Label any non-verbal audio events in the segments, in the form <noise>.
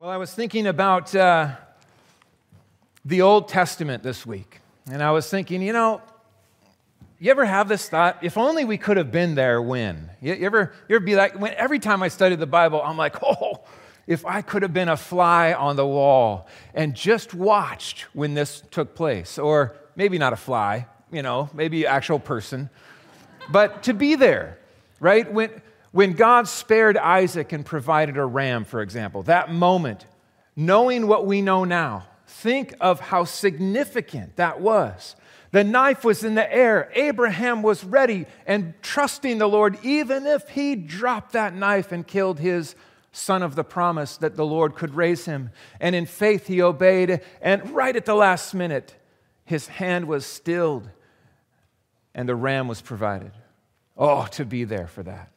Well, I was thinking about uh, the Old Testament this week, and I was thinking, you know, you ever have this thought? If only we could have been there when? You, you ever, you ever be like, when every time I study the Bible, I'm like, <laughs> oh, if I could have been a fly on the wall and just watched when this took place, or maybe not a fly, you know, maybe actual person, but to be there, right? When, when God spared Isaac and provided a ram, for example, that moment, knowing what we know now, think of how significant that was. The knife was in the air. Abraham was ready and trusting the Lord, even if he dropped that knife and killed his son of the promise that the Lord could raise him. And in faith, he obeyed. And right at the last minute, his hand was stilled and the ram was provided. Oh, to be there for that.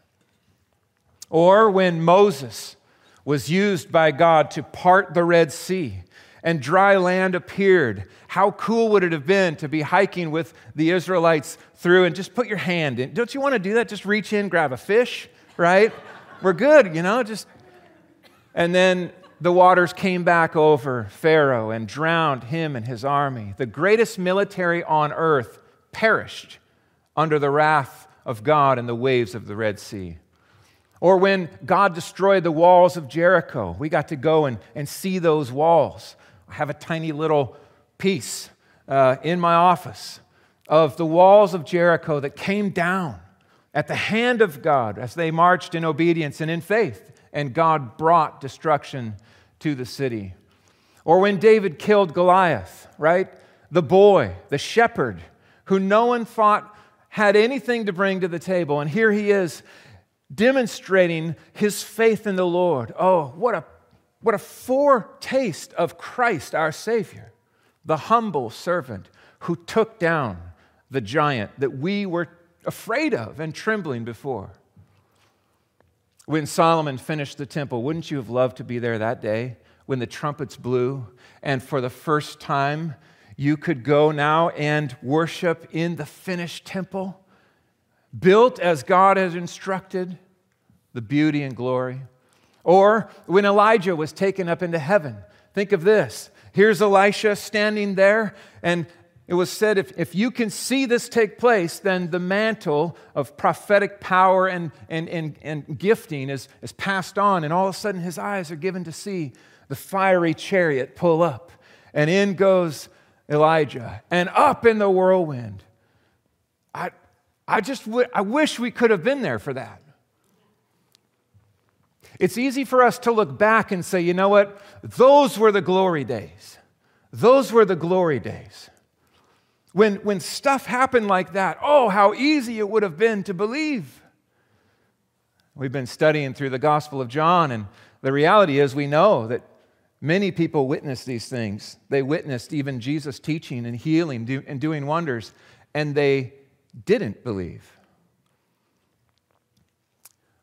Or when Moses was used by God to part the Red Sea and dry land appeared, how cool would it have been to be hiking with the Israelites through and just put your hand in? Don't you want to do that? Just reach in, grab a fish, right? We're good, you know, just. And then the waters came back over Pharaoh and drowned him and his army. The greatest military on earth perished under the wrath of God and the waves of the Red Sea. Or when God destroyed the walls of Jericho, we got to go and, and see those walls. I have a tiny little piece uh, in my office of the walls of Jericho that came down at the hand of God as they marched in obedience and in faith, and God brought destruction to the city. Or when David killed Goliath, right? The boy, the shepherd, who no one thought had anything to bring to the table. And here he is demonstrating his faith in the Lord. Oh, what a, what a foretaste of Christ, our Savior, the humble servant who took down the giant that we were afraid of and trembling before. When Solomon finished the temple, wouldn't you have loved to be there that day when the trumpets blew and for the first time you could go now and worship in the finished temple? built as God has instructed, the beauty and glory. Or when Elijah was taken up into heaven, think of this. Here's Elisha standing there, and it was said if, if you can see this take place, then the mantle of prophetic power and, and, and, and gifting is, is passed on, and all of a sudden his eyes are given to see the fiery chariot pull up, and in goes Elijah, and up in the whirlwind. I, I just w- I wish we could have been there for that. It's easy for us to look back and say, you know what? Those were the glory days. Those were the glory days. When, when stuff happened like that, oh, how easy it would have been to believe. We've been studying through the Gospel of John, and the reality is we know that many people witnessed these things. They witnessed even Jesus teaching and healing do, and doing wonders, and they didn't believe.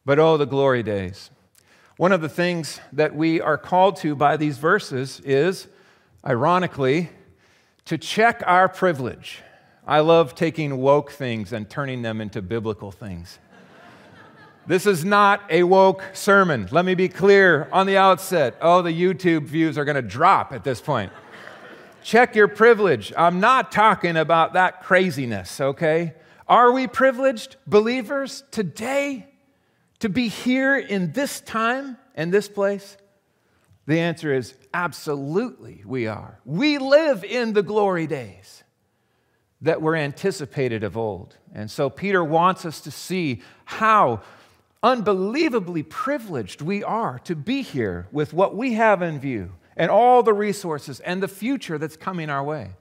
But oh, the glory days. One of the things that we are called to by these verses is, ironically, to check our privilege. I love taking woke things and turning them into biblical things. This is not a woke sermon. Let me be clear on the outset. Oh, the YouTube views are going to drop at this point. Check your privilege. I'm not talking about that craziness, okay? Are we privileged believers today to be here in this time and this place? The answer is absolutely we are. We live in the glory days that were anticipated of old. And so Peter wants us to see how unbelievably privileged we are to be here with what we have in view and all the resources and the future that's coming our way.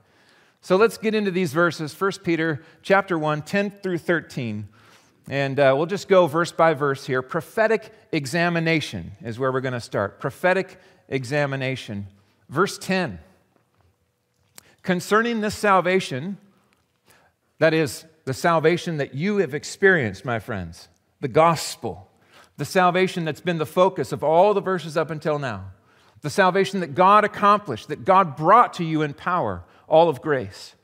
So let's get into these verses. 1 Peter chapter 1, 10 through 13. And uh, we'll just go verse by verse here. Prophetic examination is where we're going to start. Prophetic examination. Verse 10. Concerning this salvation, that is, the salvation that you have experienced, my friends, the gospel, the salvation that's been the focus of all the verses up until now, the salvation that God accomplished, that God brought to you in power all of grace.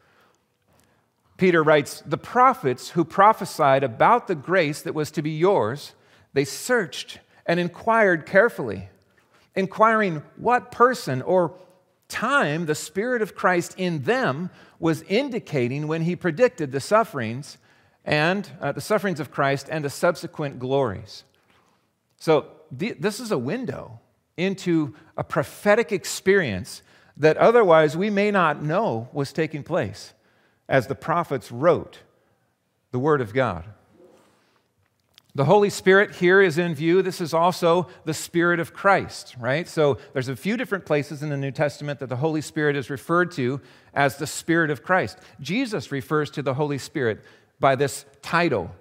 Peter writes, The prophets who prophesied about the grace that was to be yours, they searched and inquired carefully, inquiring what person or time the Spirit of Christ in them was indicating when he predicted the sufferings and uh, the sufferings of Christ and the subsequent glories. So, th- this is a window into a prophetic experience that otherwise we may not know was taking place as the prophets wrote the Word of God. The Holy Spirit here is in view. This is also the Spirit of Christ, right? So there's a few different places in the New Testament that the Holy Spirit is referred to as the Spirit of Christ. Jesus refers to the Holy Spirit by this title.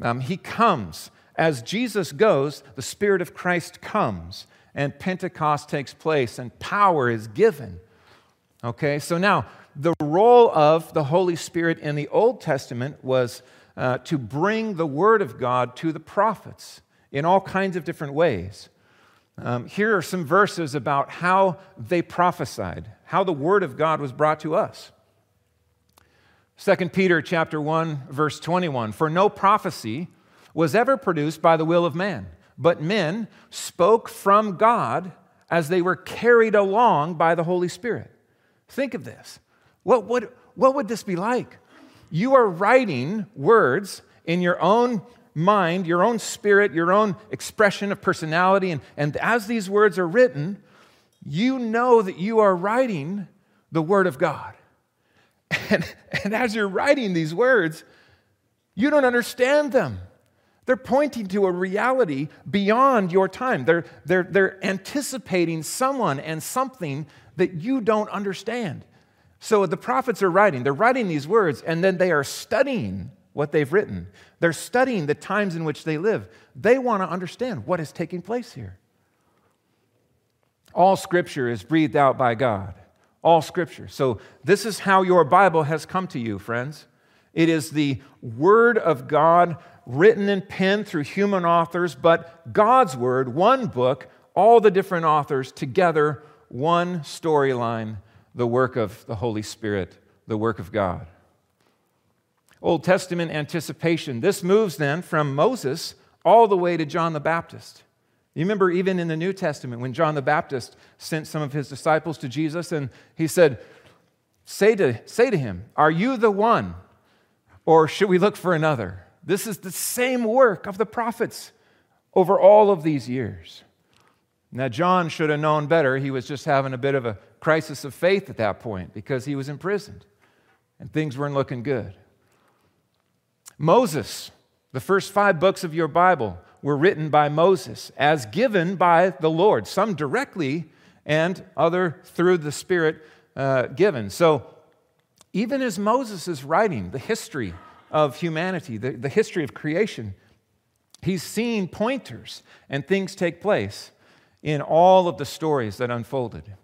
Um, he comes. As Jesus goes, the Spirit of Christ comes, and Pentecost takes place, and power is given. Okay, so now the role of the Holy Spirit in the Old Testament was uh, to bring the Word of God to the prophets in all kinds of different ways. Um, here are some verses about how they prophesied, how the Word of God was brought to us. 2 Peter chapter 1 verse 21 for no prophecy was ever produced by the will of man but men spoke from God as they were carried along by the Holy Spirit think of this what would, what would this be like you are writing words in your own mind, your own spirit, your own expression of personality. And, and as these words are written, you know that you are writing the Word of God. <laughs> And, and as you're writing these words, you don't understand them. They're pointing to a reality beyond your time. They're, they're, they're anticipating someone and something that you don't understand. So the prophets are writing, they're writing these words, and then they are studying what they've written. They're studying the times in which they live. They want to understand what is taking place here. All scripture is breathed out by God. All scripture. So, this is how your Bible has come to you, friends. It is the Word of God written and penned through human authors, but God's Word, one book, all the different authors together, one storyline the work of the Holy Spirit, the work of God. Old Testament anticipation. This moves then from Moses all the way to John the Baptist. You remember, even in the New Testament, when John the Baptist sent some of his disciples to Jesus and he said, Say to, say to him, Are you the one? Or should we look for another? This is the same work of the prophets over all of these years. Now, John should have known better. He was just having a bit of a crisis of faith at that point because he was imprisoned and things weren't looking good. Moses, the first five books of your Bible were written by Moses as given by the Lord, some directly and other through the Spirit uh, given. So, even as Moses is writing the history of humanity, the, the history of creation, he's seeing pointers and things take place in all of the stories that unfolded.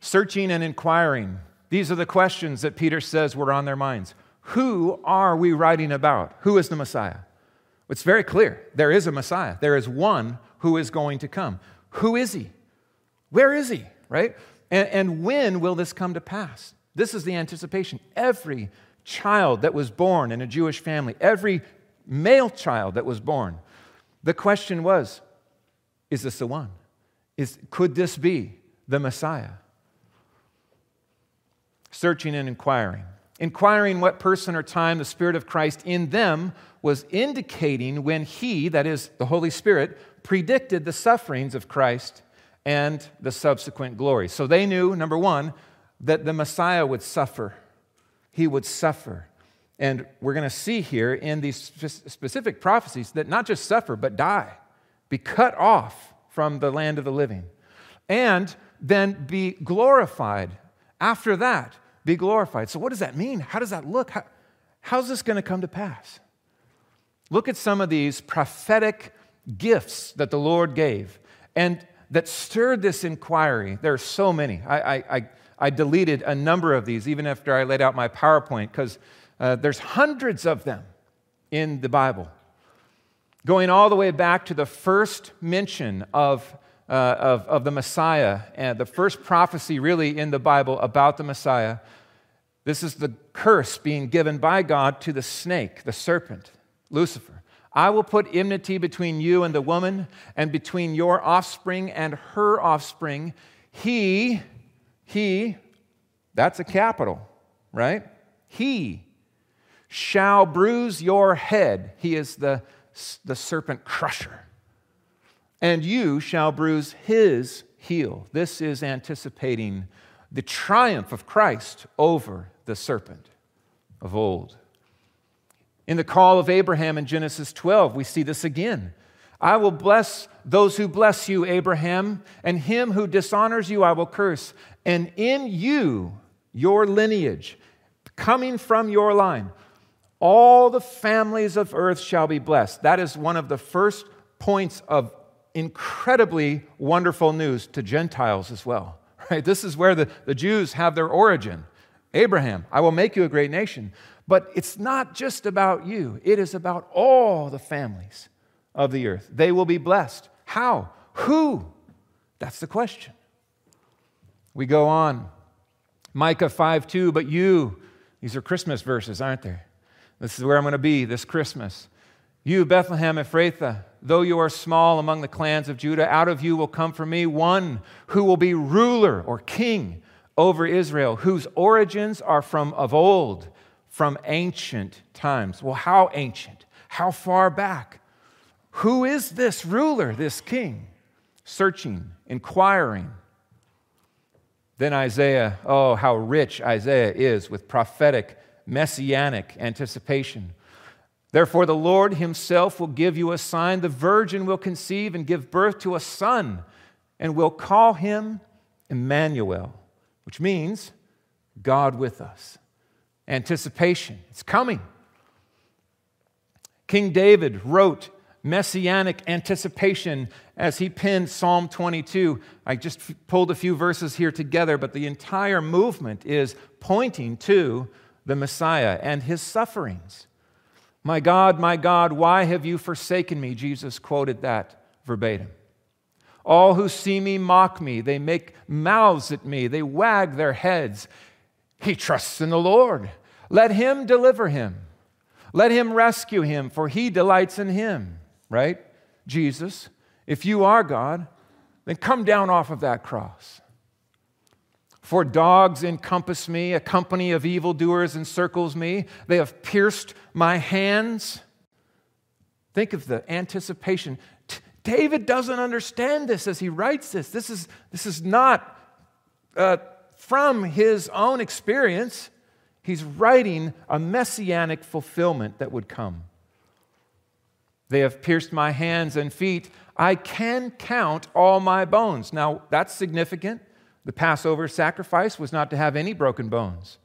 Searching and inquiring, these are the questions that Peter says were on their minds. Who are we writing about? Who is the Messiah? It's very clear. There is a Messiah. There is one who is going to come. Who is he? Where is he? Right? And, and when will this come to pass? This is the anticipation. Every child that was born in a Jewish family, every male child that was born, the question was is this the one? Is, could this be the Messiah? Searching and inquiring. Inquiring what person or time the Spirit of Christ in them was indicating when He, that is the Holy Spirit, predicted the sufferings of Christ and the subsequent glory. So they knew, number one, that the Messiah would suffer. He would suffer. And we're going to see here in these specific prophecies that not just suffer, but die be cut off from the land of the living, and then be glorified. After that, be glorified. So, what does that mean? How does that look? How, how's this going to come to pass? Look at some of these prophetic gifts that the Lord gave and that stirred this inquiry. There are so many. I, I, I, deleted a number of these even after I laid out my PowerPoint because uh, there's hundreds of them in the Bible going all the way back to the first mention of, uh, of, of the Messiah and the first prophecy, really, in the Bible about the Messiah. This is the curse being given by God to the snake, the serpent, Lucifer. I will put enmity between you and the woman, and between your offspring and her offspring. He, he, that's a capital, right? He shall bruise your head. He is the, the serpent crusher. And you shall bruise his heel. This is anticipating the triumph of Christ over the serpent of old. In the call of Abraham in Genesis 12, we see this again. I will bless those who bless you, Abraham, and him who dishonors you I will curse. And in you, your lineage, coming from your line, all the families of earth shall be blessed. That is one of the first points of incredibly wonderful news to Gentiles as well. <laughs> Right? This is where the, the Jews have their origin. Abraham, I will make you a great nation. But it's not just about you, it is about all the families of the earth. They will be blessed. How? Who? That's the question. We go on. Micah 5 2, but you, these are Christmas verses, aren't they? This is where I'm going to be this Christmas. You, Bethlehem Ephrathah, though you are small among the clans of Judah, out of you will come for me one who will be ruler or king over Israel, whose origins are from of old, from ancient times. Well, how ancient? How far back? Who is this ruler, this king? Searching, inquiring. Then Isaiah, oh, how rich Isaiah is with prophetic, messianic anticipation. Therefore, the Lord himself will give you a sign. The virgin will conceive and give birth to a son, and will call him Emmanuel, which means God with us. Anticipation, it's coming. King David wrote messianic anticipation as he penned Psalm 22. I just pulled a few verses here together, but the entire movement is pointing to the Messiah and his sufferings. My God, my God, why have you forsaken me? Jesus quoted that verbatim. All who see me mock me. They make mouths at me. They wag their heads. He trusts in the Lord. Let him deliver him. Let him rescue him, for he delights in him. Right? Jesus, if you are God, then come down off of that cross. For dogs encompass me, a company of evildoers encircles me. They have pierced my hands. Think of the anticipation. T- David doesn't understand this as he writes this. This is, this is not uh, from his own experience. He's writing a messianic fulfillment that would come. They have pierced my hands and feet. I can count all my bones. Now, that's significant the Passover sacrifice was not to have any broken bones,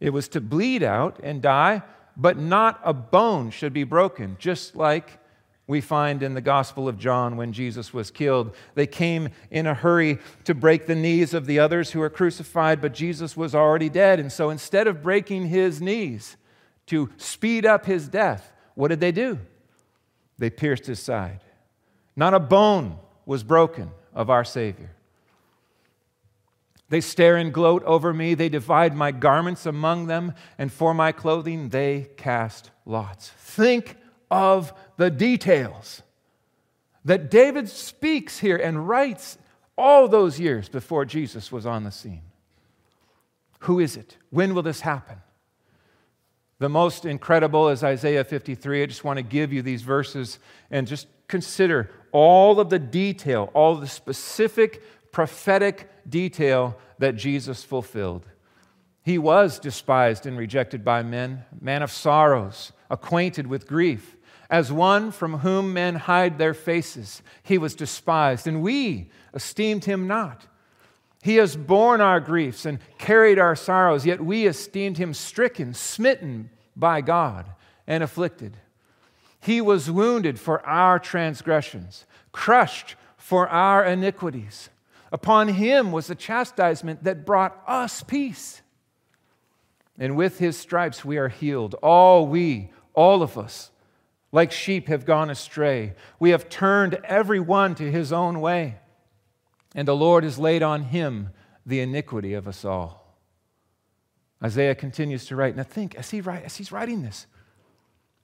it was to bleed out and die, but not a bone should be broken, just like we find in the Gospel of John when Jesus was killed. They came in a hurry to break the knees of the others who were crucified, but Jesus was already dead. And so instead of breaking his knees to speed up his death, what did they do? They pierced his side. Not a bone was broken of our Savior. They stare and gloat over me. They divide my garments among them, and for my clothing they cast lots. Think of the details that David speaks here and writes all those years before Jesus was on the scene. Who is it? When will this happen? The most incredible is Isaiah 53. I just want to give you these verses and just consider all of the detail, all the specific prophetic detail that Jesus fulfilled. He was despised and rejected by men, man of sorrows, acquainted with grief. As one from whom men hide their faces, he was despised, and we esteemed him not. He has borne our griefs and carried our sorrows, yet we esteemed him stricken, smitten by God, and afflicted. He was wounded for our transgressions, crushed for our iniquities. Upon him was the chastisement that brought us peace. And with his stripes we are healed. All we, all of us, like sheep have gone astray. We have turned every one to his own way. And the Lord has laid on him the iniquity of us all. Isaiah continues to write. Now think, as, he write, as he's writing this,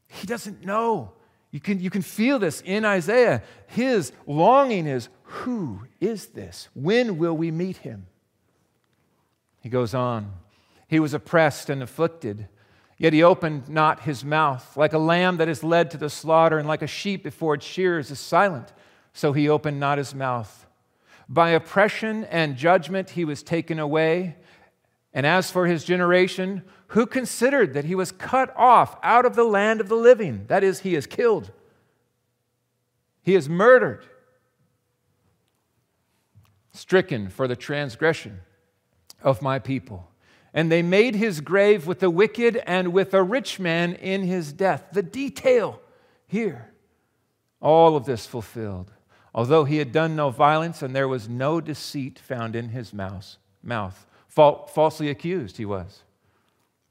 he doesn't know You can, you can feel this in Isaiah. His longing is who is this? When will we meet him? He goes on. He was oppressed and afflicted, yet he opened not his mouth. Like a lamb that is led to the slaughter, and like a sheep before its shears is silent, so he opened not his mouth. By oppression and judgment he was taken away. And as for his generation, who considered that he was cut off out of the land of the living? That is, he is killed, he is murdered, stricken for the transgression of my people. And they made his grave with the wicked and with a rich man in his death. The detail here, all of this fulfilled. Although he had done no violence and there was no deceit found in his mouth, mouth. falsely accused he was,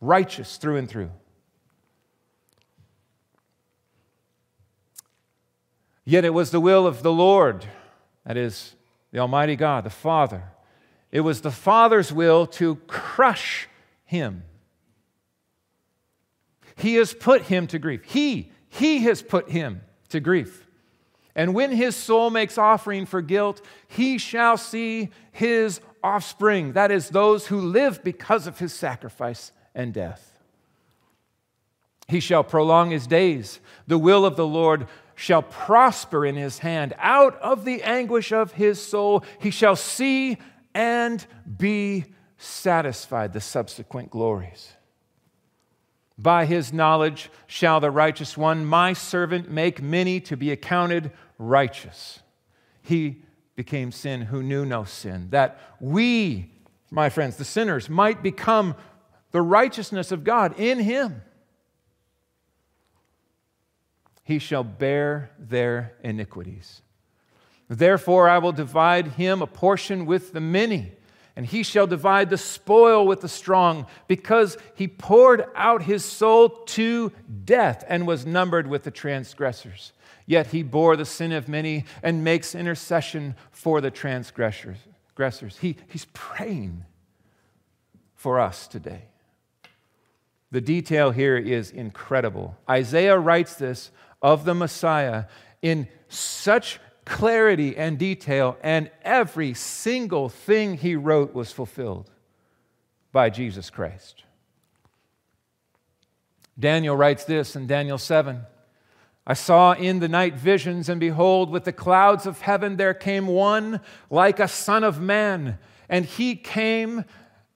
righteous through and through. Yet it was the will of the Lord, that is, the Almighty God, the Father, it was the Father's will to crush him. He has put him to grief. He, he has put him to grief. And when his soul makes offering for guilt, he shall see his offspring, that is, those who live because of his sacrifice and death. He shall prolong his days. The will of the Lord shall prosper in his hand. Out of the anguish of his soul, he shall see and be satisfied, the subsequent glories. By his knowledge shall the righteous one, my servant, make many to be accounted righteous. He became sin who knew no sin, that we, my friends, the sinners, might become the righteousness of God in him. He shall bear their iniquities. Therefore, I will divide him a portion with the many, and he shall divide the spoil with the strong, because he poured out his soul to death and was numbered with the transgressors. Yet he bore the sin of many and makes intercession for the transgressors. He, he's praying for us today. The detail here is incredible. Isaiah writes this of the Messiah in such clarity and detail, and every single thing he wrote was fulfilled by Jesus Christ. Daniel writes this in Daniel 7 I saw in the night visions, and behold, with the clouds of heaven there came one like a son of man, and he came.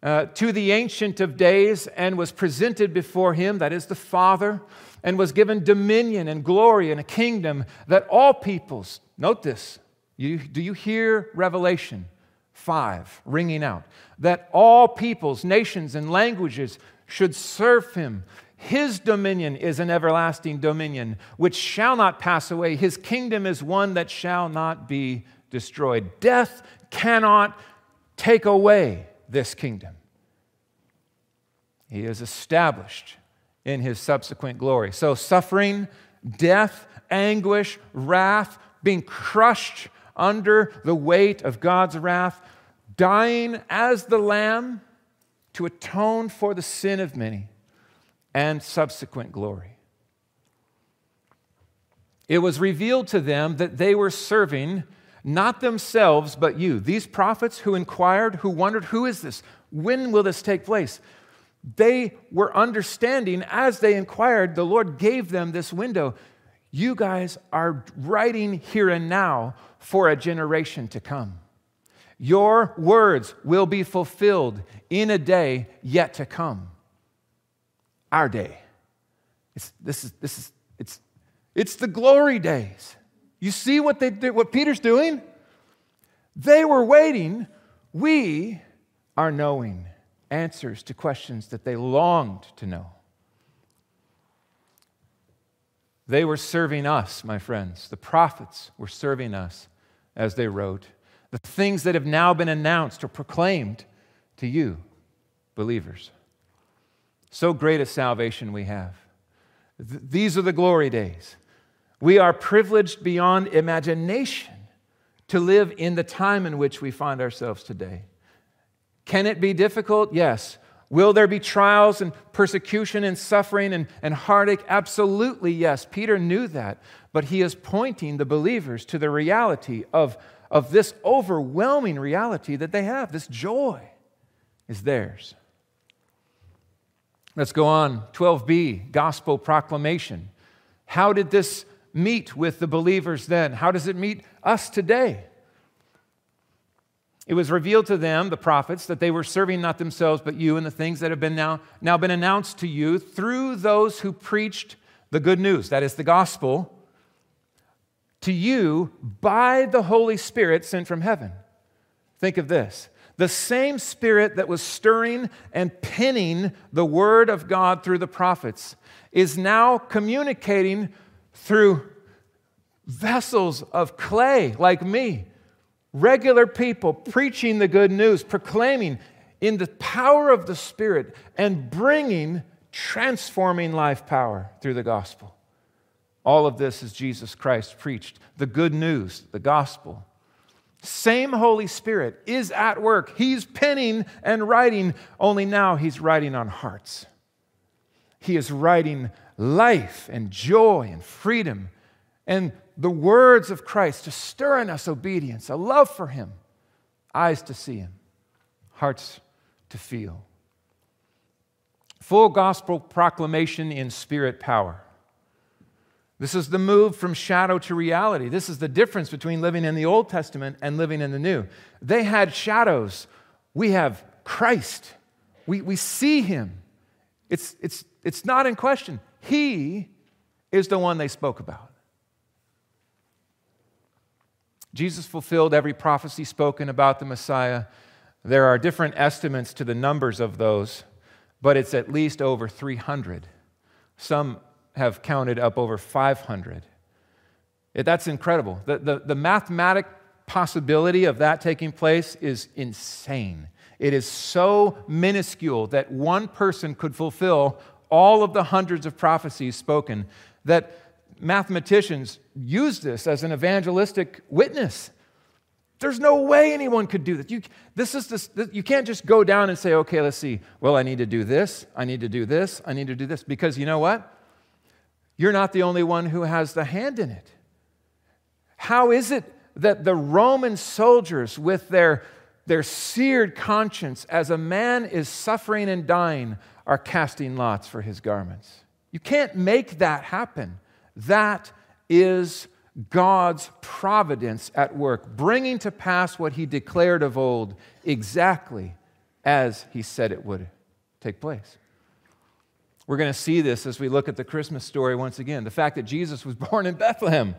Uh, to the Ancient of Days and was presented before him, that is the Father, and was given dominion and glory and a kingdom that all peoples, Note this. You, do you hear Revelation 5 ringing out? That all peoples, nations, and languages should serve him. His dominion is an everlasting dominion which shall not pass away. His kingdom is one that shall not be destroyed. Death cannot take away this kingdom. He is established in his subsequent glory. So, suffering, death, anguish, wrath, being crushed under the weight of God's wrath, dying as the lamb to atone for the sin of many, and subsequent glory. It was revealed to them that they were serving not themselves, but you. These prophets who inquired, who wondered, who is this? When will this take place? They were understanding as they inquired, the Lord gave them this window you guys are writing here and now for a generation to come. Your words will be fulfilled in a day yet to come. Our day. It's, this is, this is, it's, it's the glory days. You see what, they do, what Peter's doing? They were waiting. We are knowing answers to questions that they longed to know. They were serving us, my friends. The prophets were serving us as they wrote. The things that have now been announced or proclaimed to you, believers. So great a salvation we have. Th- these are the glory days. We are privileged beyond imagination to live in the time in which we find ourselves today. Can it be difficult? Yes. Will there be trials and persecution and suffering and, and heartache? Absolutely, yes. Peter knew that. But he is pointing the believers to the reality of, of this overwhelming reality that they have. This joy is theirs. Let's go on. 12b, gospel proclamation. How did this meet with the believers then? How does it meet us today? It was revealed to them, the prophets, that they were serving not themselves but you and the things that have been now, now been announced to you through those who preached the good news, that is the gospel, to you by the Holy Spirit sent from heaven. Think of this. The same spirit that was stirring and penning the word of God through the prophets is now communicating through vessels of clay like me regular people preaching the good news, proclaiming in the power of the Spirit and bringing transforming life power through the gospel. All of this is Jesus Christ preached. The good news, the gospel. Same Holy Spirit is at work. He's penning and writing, only now he's writing on hearts. He is writing life and joy and freedom and the words of Christ to stir in us obedience, a love for Him, eyes to see Him, hearts to feel. Full gospel proclamation in spirit power. This is the move from shadow to reality. This is the difference between living in the Old Testament and living in the New. They had shadows. We have Christ. We, we see Him. It's, it's, it's not in question. He is the one they spoke about. Jesus fulfilled every prophecy spoken about the Messiah. There are different estimates to the numbers of those, but it's at least over 300. Some have counted up over 500. That's incredible. The, the, the mathematic possibility of that taking place is insane. It is so minuscule that one person could fulfill all of the hundreds of prophecies spoken that mathematicians use this as an evangelistic witness. There's no way anyone could do this. You, this is this, this, you can't just go down and say, okay, let's see. Well, I need to do this, I need to do this, I need to do this. Because you know what? You're not the only one who has the hand in it. How is it that the Roman soldiers, with their, their seared conscience as a man is suffering and dying, are casting lots for his garments? You can't make that happen. That is God's providence at work, bringing to pass what he declared of old exactly as he said it would take place. We're going to see this as we look at the Christmas story once again. The fact that Jesus was <laughs> born in Bethlehem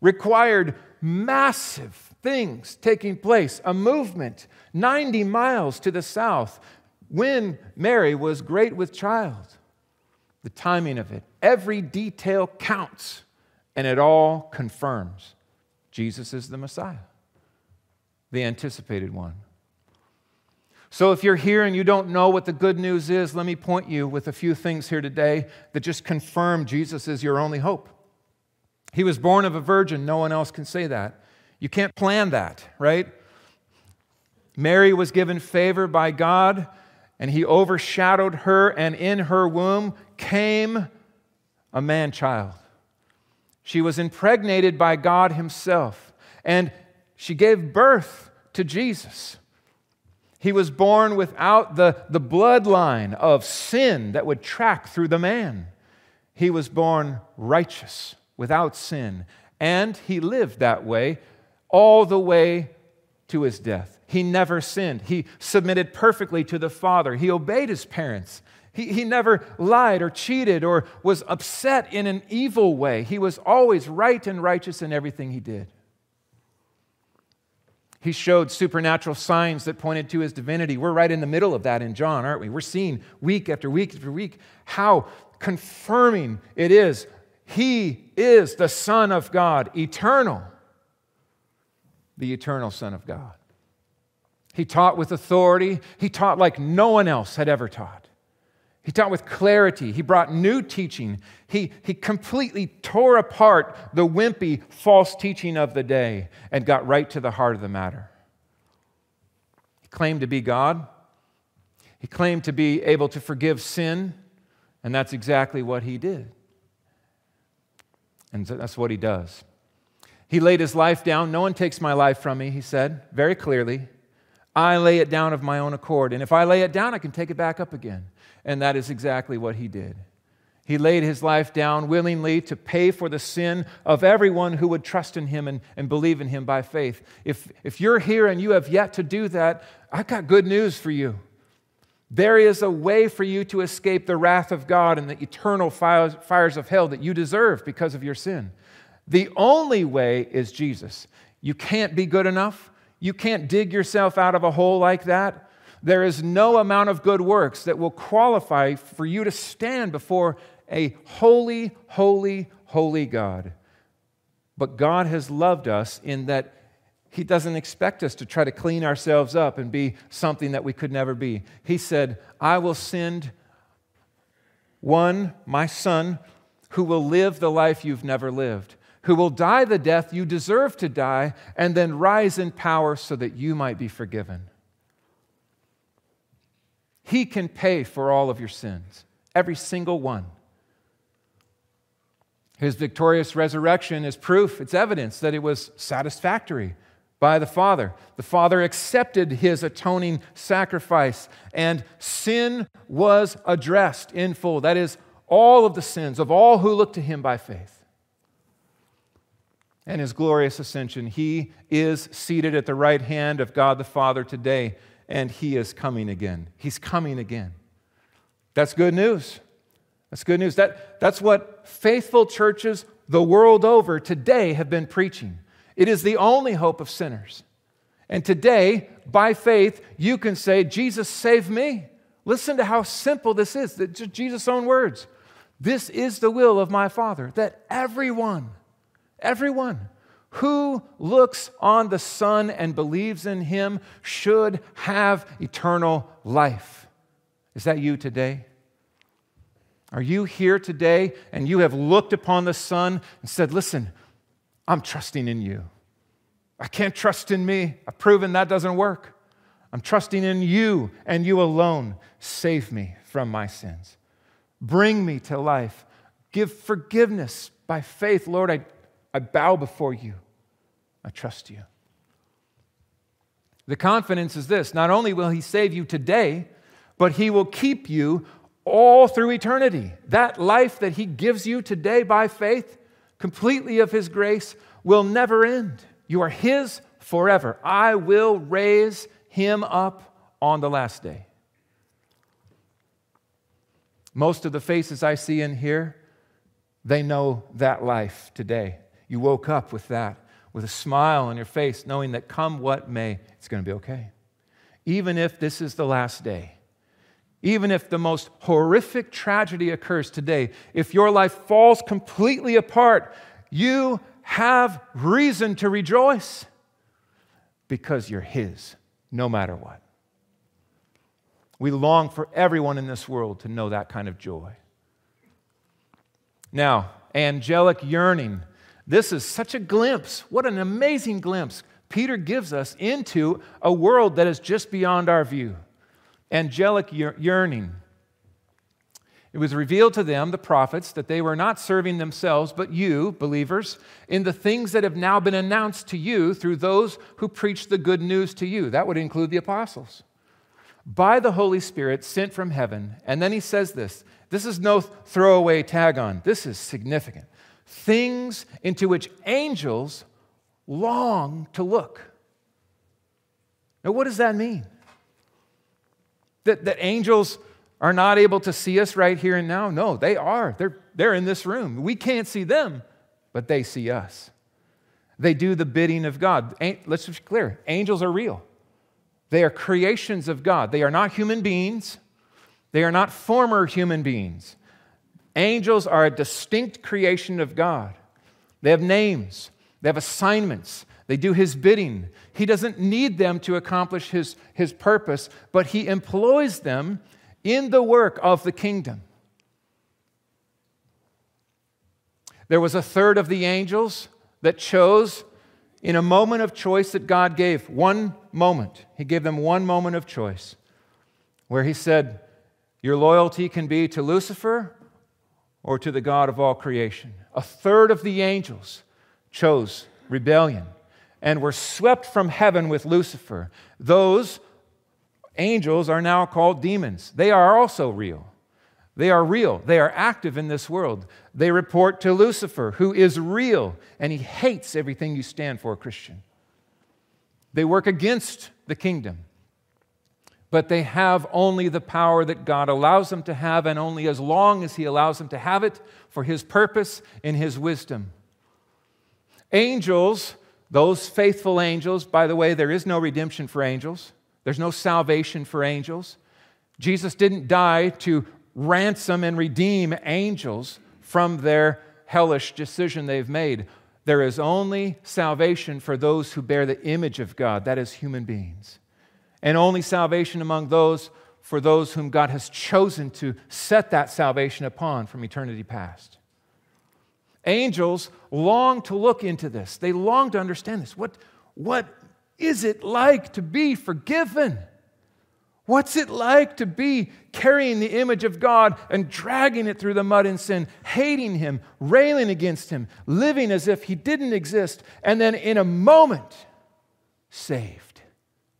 required massive things taking place, a movement 90 miles to the south when Mary was great with child the timing of it. Every detail counts, and it all confirms Jesus is the Messiah, the anticipated one. So, if you're here and you don't know what the good news is, let me point you with a few things here today that just confirm Jesus is your only hope. He was born of a virgin. No one else can say that. You can't plan that, right? Mary was given favor by God and he overshadowed her, and in her womb came a man child. She was impregnated by God Himself, and she gave birth to Jesus. He was born without the, the bloodline of sin that would track through the man. He was born righteous, without sin, and he lived that way all the way to his death. He never sinned. He submitted perfectly to the Father. He obeyed his parents. He, he never lied or cheated or was upset in an evil way. He was always right and righteous in everything he did. He showed supernatural signs that pointed to his divinity. We're right in the middle of that in John, aren't we? We're seeing week after week after week how confirming it is. He is the Son of God, eternal, the eternal Son of God. He taught with authority. He taught like no one else had ever taught. He taught with clarity. He brought new teaching. He, he completely tore apart the wimpy, false teaching of the day and got right to the heart of the matter. He claimed to be God. He claimed to be able to forgive sin, and that's exactly what he did. And that's what he does. He laid his life down. No one takes my life from me, he said very clearly. I lay it down of my own accord. And if I lay it down, I can take it back up again. And that is exactly what he did. He laid his life down willingly to pay for the sin of everyone who would trust in him and, and believe in him by faith. If, if you're here and you have yet to do that, I've got good news for you. There is a way for you to escape the wrath of God and the eternal fires of hell that you deserve because of your sin. The only way is Jesus. You can't be good enough. You can't dig yourself out of a hole like that. There is no amount of good works that will qualify for you to stand before a holy, holy, holy God. But God has loved us in that He doesn't expect us to try to clean ourselves up and be something that we could never be. He said, I will send one, my son, who will live the life you've never lived, who will die the death you deserve to die, and then rise in power so that you might be forgiven. He can pay for all of your sins, every single one. His victorious resurrection is proof, it's evidence that it was satisfactory by the Father. The Father accepted his atoning sacrifice, and sin was addressed in full. That is, all of the sins of all who look to him by faith. And his glorious ascension, he is seated at the right hand of God the Father today, and he is coming again. He's coming again. That's good news. That's good news. That, that's what faithful churches the world over today have been preaching. It is the only hope of sinners. And today, by faith, you can say, Jesus, save me. Listen to how simple this is. Jesus' own words. This is the will of my Father, that everyone, everyone who looks on the Son and believes in him should have eternal life. Is that you today? Are you here today and you have looked upon the Son and said, Listen, I'm trusting in you. I can't trust in me. I've proven that doesn't work. I'm trusting in you and you alone. Save me from my sins. Bring me to life. Give forgiveness by faith. Lord, I, I bow before you. I trust you. The confidence is this not only will He save you today, but He will keep you all through eternity. That life that He gives you today by faith, completely of His grace, will never end. You are His forever. I will raise Him up on the last day. Most of the faces I see in here, they know that life today. You woke up with that, with a smile on your face, knowing that come what may, it's going to be okay. Even if this is the last day even if the most horrific tragedy occurs today, if your life falls completely apart, you have reason to rejoice because you're His, no matter what. We long for everyone in this world to know that kind of joy. Now, angelic yearning. This is such a glimpse. What an amazing glimpse Peter gives us into a world that is just beyond our view angelic yearning. It was revealed to them, the prophets, that they were not serving themselves, but you, believers, in the things that have now been announced to you through those who preach the good news to you. That would include the apostles. By the Holy Spirit sent from heaven. And then he says this this is no throwaway tag on, this is significant. Things into which angels long to look. Now, what does that mean? that, that angels are not able to see us right here and now? No, they are. They're, they're in this room. We can't see them, but they see us. They do the bidding of God. Let's be clear angels are real, they are creations of God. They are not human beings, they are not former human beings. Angels are a distinct creation of God. They have names, they have assignments, they do his bidding. He doesn't need them to accomplish his, his purpose, but he employs them in the work of the kingdom. There was a third of the angels that chose in a moment of choice that God gave. One moment. He gave them one moment of choice. where he said, Your loyalty can be to Lucifer or to the God of all creation. A third of the angels chose rebellion and were swept from heaven with Lucifer. Those angels are now called demons. They are also real. They are real. They are active in this world. They report to Lucifer, who is real, and he hates everything you stand for, Christian. They work against the kingdom, but they have only the power that God allows them to have, and only as long as He allows them to have it for His purpose in His wisdom. Angels, those faithful angels, by the way, there is no redemption for angels, there's no salvation for angels. Jesus didn't die to ransom and redeem angels from their hellish decision they've made. There is only salvation for those who bear the image of God, that is, human beings. And only salvation among those for those whom God has chosen to set that salvation upon from eternity past. Angels long to look into this. They long to understand this. What, what is it like to be forgiven? What's it like to be carrying the image of God and dragging it through the mud and sin, hating Him, railing against Him, living as if He didn't exist, and then in a moment, saved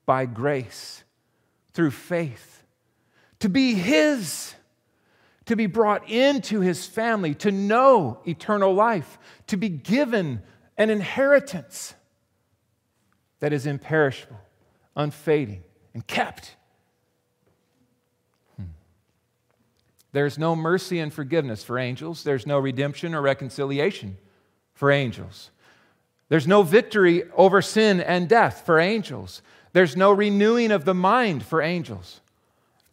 by grace through faith? To be His to be brought into his family, to know eternal life, to be given an inheritance that is imperishable, unfading, and kept. Hmm. There's no mercy and forgiveness for angels. There's no redemption or reconciliation for angels. There's no victory over sin and death for angels. There's no renewing of the mind for angels.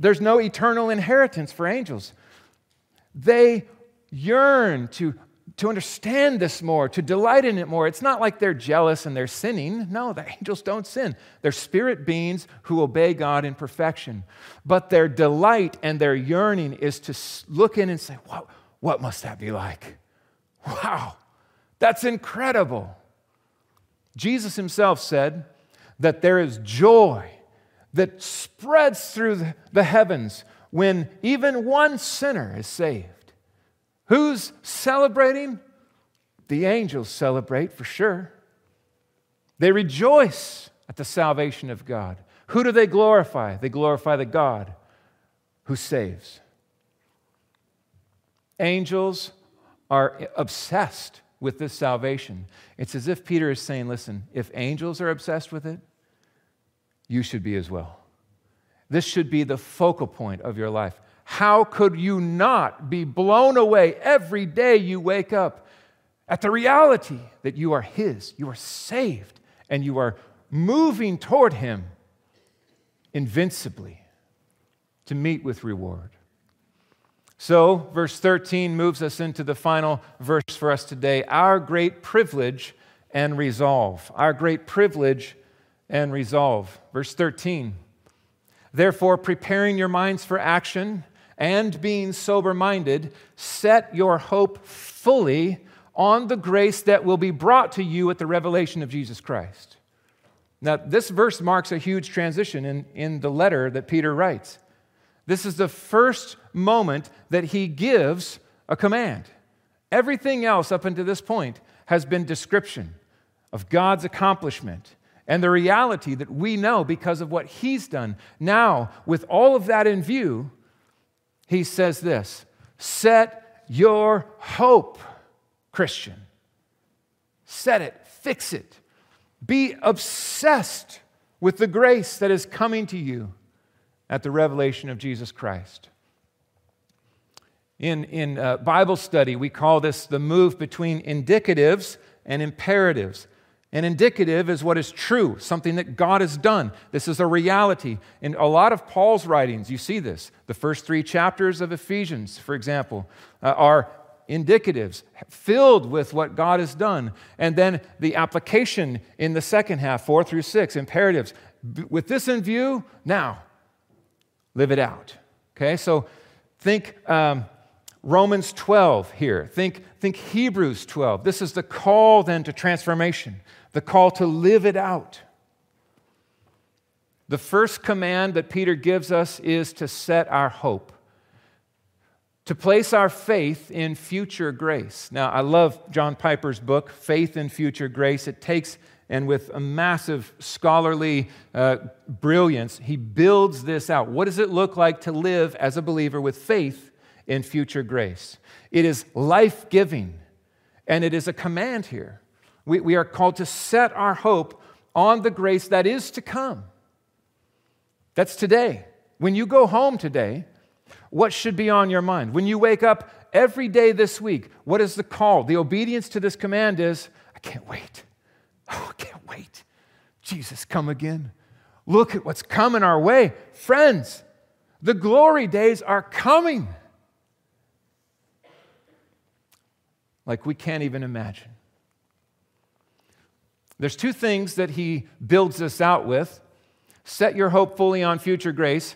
There's no eternal inheritance for angels. They yearn to, to understand this more, to delight in it more. It's not like they're jealous and they're sinning. No, the <laughs> angels don't sin. They're spirit beings who obey God in perfection. But their delight and their yearning is to look in and say, what, what must that be like? Wow, that's incredible. Jesus himself said that there is joy that spreads through the heavens when even one sinner is saved. Who's celebrating? The angels celebrate for sure. They rejoice at the salvation of God. Who do they glorify? They glorify the God who saves. Angels are obsessed with this salvation. It's as if Peter is saying, listen, if angels are obsessed with it, you should be as well. This should be the focal point of your life. How could you not be blown away every day you wake up at the reality that you are His, you are saved, and you are moving toward Him invincibly to meet with reward? So, verse 13 moves us into the final verse for us today our great privilege and resolve. Our great privilege and resolve. Verse 13. Therefore, preparing your minds for action and being sober minded, set your hope fully on the grace that will be brought to you at the revelation of Jesus Christ. Now, this verse marks a huge transition in, in the letter that Peter writes. This is the first moment that he gives a command. Everything else up until this point has been description of God's accomplishment and the reality that we know because of what he's done. Now, with all of that in view, he says this Set your hope, Christian. Set it, fix it. Be obsessed with the grace that is coming to you at the revelation of Jesus Christ. In, in uh, Bible study, we call this the move between indicatives and imperatives. An indicative is what is true, something that God has done. This is a reality. In a lot of Paul's writings, you see this. The first three chapters of Ephesians, for example, uh, are indicatives filled with what God has done. And then the application in the second half, four through six, imperatives. With this in view, now, live it out. Okay, so think um, Romans 12 here. Think, think Hebrews 12. This is the call then to transformation the call to live it out. The first command that Peter gives us is to set our hope, to place our faith in future grace. Now, I love John Piper's book, Faith in Future Grace. It takes, and with a massive scholarly uh, brilliance, he builds this out. What does it look like to live as a believer with faith in future grace? It is life giving, and it is a command here. We, we are called to set our hope on the grace that is to come. That's today. When you go home today, what should be on your mind? When you wake up every day this week, what is the call? The obedience to this command is I can't wait. Oh, I can't wait. Jesus, come again. Look at what's coming our way. Friends, the glory days are coming. Like we can't even imagine. There's two things that he builds us out with set your hope fully on future grace.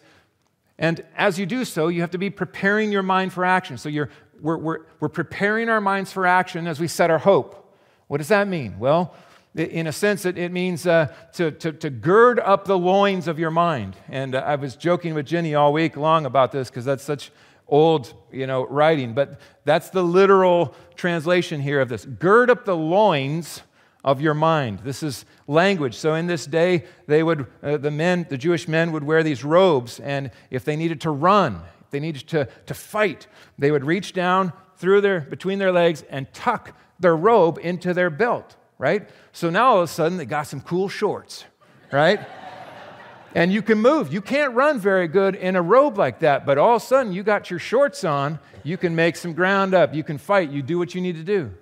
And as you do so, you have to be preparing your mind for action. So you're, we're, we're, we're preparing our minds for action as we set our hope. What does that mean? Well, in a sense, it, it means uh, to, to, to, gird up the loins of your mind. And uh, I was joking with Jenny all week long about this because that's such old you know, writing. But that's the literal translation here of this. Gird up the loins of your mind. This is language. So in this day, they would, uh, the men, the Jewish men would wear these robes, and if they needed to run, if they needed to, to fight, they would reach down through their, between their legs and tuck their robe into their belt, right? So now all of a sudden they got some cool shorts, right? And you can move. You can't run very good in a robe like that, but all of a sudden you got your shorts on, you can make some ground up, you can fight, you do what you need to do.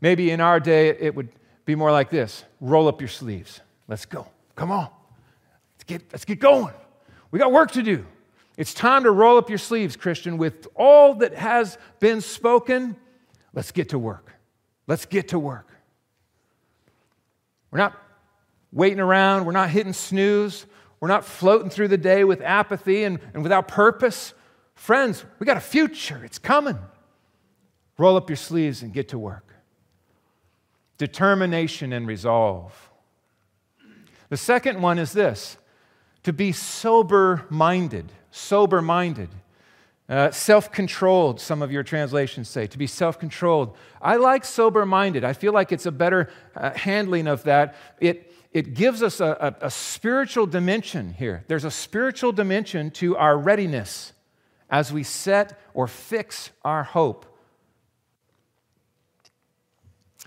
Maybe in our day, it would be more like this roll up your sleeves. Let's go. Come on. Let's get, let's get going. We got work to do. It's time to roll up your sleeves, Christian, with all that has been spoken. Let's get to work. Let's get to work. We're not waiting around, we're not hitting snooze, we're not floating through the day with apathy and, and without purpose. Friends, we got a future, it's coming. Roll up your sleeves and get to work determination and resolve. The second one is this to be sober minded, sober minded. Uh, self controlled, some of your translations say, to be self controlled. I like sober minded. I feel like it's a better uh, handling of that. It, it gives us a, a, a spiritual dimension here. There's a spiritual dimension to our readiness as we set or fix our hope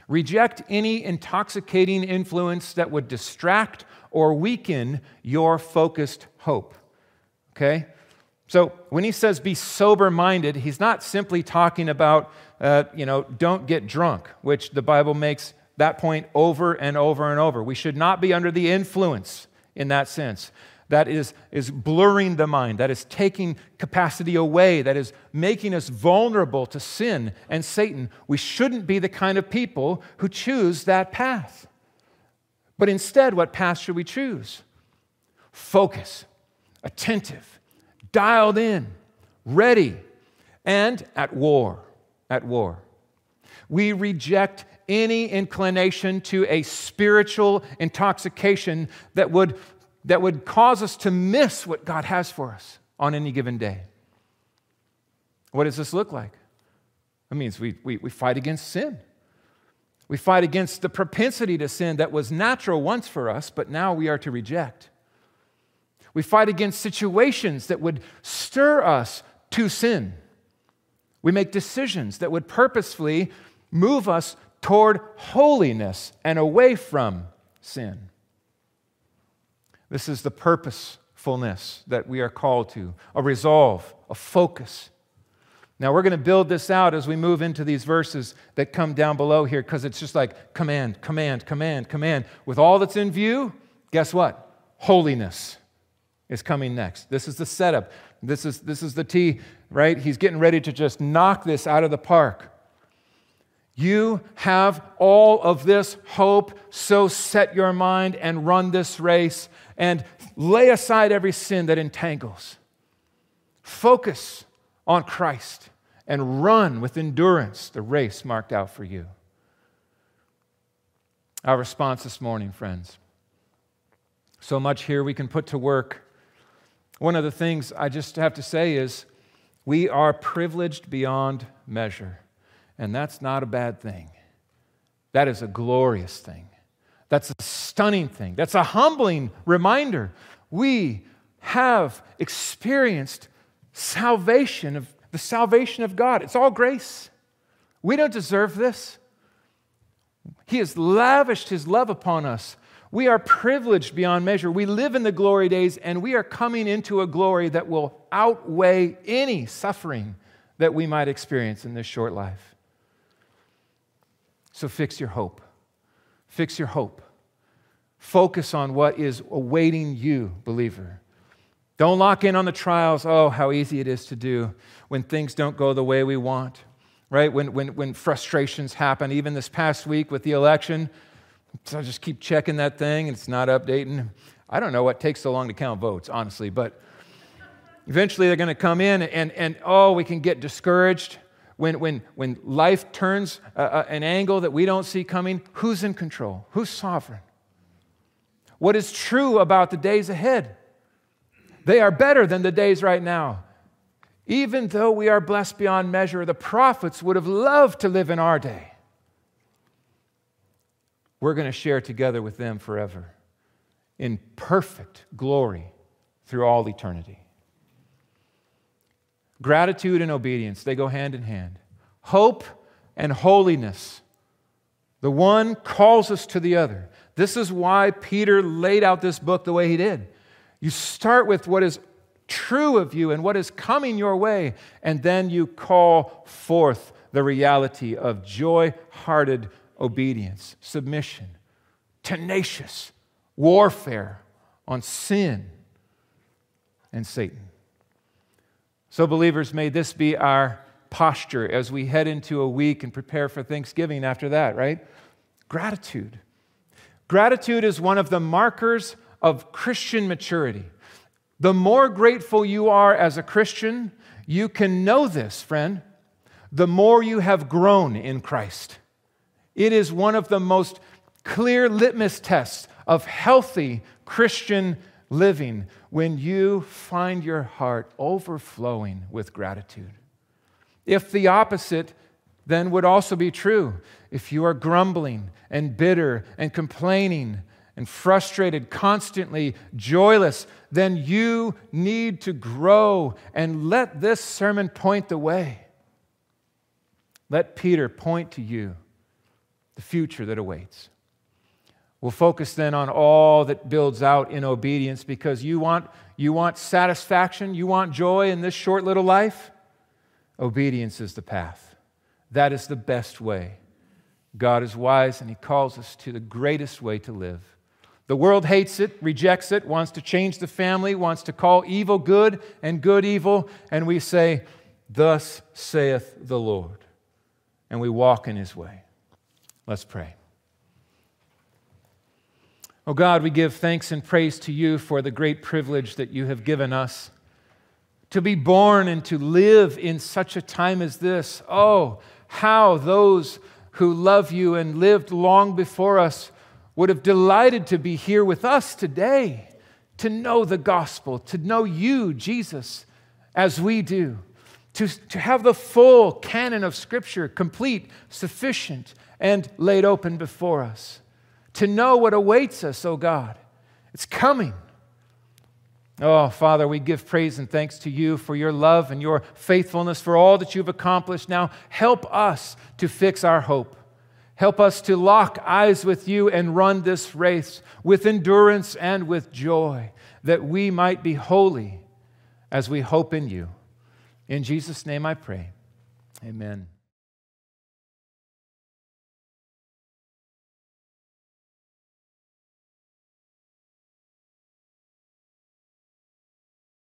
Reject any intoxicating influence that would distract or weaken your focused hope. Okay? So when he says be sober minded, he's not simply talking about, uh, you know, don't get drunk, which the Bible makes that point over and over and over. We should not be under the influence in that sense that is, is blurring the mind, that is taking capacity away, that is making us vulnerable to sin and Satan. We shouldn't be the kind of people who choose that path. But instead, what path should we choose? Focus, attentive, dialed in, ready, and at war. At war. We reject any inclination to a spiritual intoxication that would that would cause us to miss what God has for us on any given day. What does this look like? It means we, we, we fight against sin. We fight against the propensity to sin that was natural once for us, but now we are to reject. We fight against situations that would stir us to sin. We make decisions that would purposefully move us toward holiness and away from sin. This is the purposefulness that we are called to a resolve, a focus. Now, we're going to build this out as we move into these verses that come down below here because it's just like command, command, command, command. With all that's in view, guess what? Holiness is coming next. This is the setup. This is, this is the T, right? He's getting ready to just knock this out of the park. You have all of this hope, so set your mind and run this race and lay aside every sin that entangles. Focus on Christ and run with endurance the race marked out for you. Our response this morning, friends So much here we can put to work. One of the things I just have to say is we are privileged beyond measure, and that's not a bad thing. That is a glorious thing. That's a stunning thing. That's a humbling reminder. We have experienced salvation of the salvation of God. It's all grace. We don't deserve this. He has lavished his love upon us. We are privileged beyond measure. We live in the glory days, and we are coming into a glory that will outweigh any suffering that we might experience in this short life. So fix your hope. Fix your hope. Focus on what is awaiting you, believer. Don't lock in on the trials. Oh, how easy it is to do when things don't go the way we want, right? When, when, when frustrations happen. Even this past week with the election, so I just keep checking that thing and it's not updating. I don't know what takes so long to count votes, honestly, but eventually they're going to come in and, and oh, we can get discouraged. When, when, when life turns uh, uh, an angle that we don't see coming, who's in control? Who's sovereign? What is true about the days ahead? They are better than the days right now. Even though we are blessed beyond measure, the prophets would have loved to live in our day. We're going to share together with them forever in perfect glory through all eternity. Gratitude and obedience, they go hand in hand. Hope and holiness, the one calls us to the other. This is why Peter laid out this book the way he did. You start with what is true of you and what is coming your way, and then you call forth the reality of joy hearted obedience, submission, tenacious warfare on sin and Satan. So, believers, may this be our posture as we head into a week and prepare for Thanksgiving after that, right? Gratitude. Gratitude is one of the markers of Christian maturity. The more grateful you are as a Christian, you can know this, friend, the more you have grown in Christ. It is one of the most clear litmus tests of healthy Christian living when you find your heart overflowing with gratitude. If the opposite then would also be true, if you are grumbling and bitter and complaining and frustrated, constantly joyless, then you need to grow and let this sermon point the way. Let Peter point to you the future that awaits. We'll focus then on all that builds out in obedience because you want, you want satisfaction, you want joy in this short little life. Obedience is the path. That is the best way. God is wise and He calls us to the greatest way to live. The world hates it, rejects it, wants to change the family, wants to call evil good and good evil, and we say, Thus saith the Lord. And we walk in his way. Let's pray. Oh God, we give thanks and praise to you for the great privilege that you have given us to be born and to live in such a time as this. Oh, how those who love you and lived long before us would have delighted to be here with us today, to know the gospel, to know you, Jesus, as we do, to, to have the full canon of Scripture complete, sufficient, and laid open before us, to know what awaits us, oh God. It's coming. Oh, Father, we give praise and thanks to you for your love and your faithfulness, for all that you've accomplished. Now, help us to fix our hope Help us to lock eyes with you and run this race with endurance and with joy, that we might be holy as we hope in you. In Jesus' name I pray. Amen.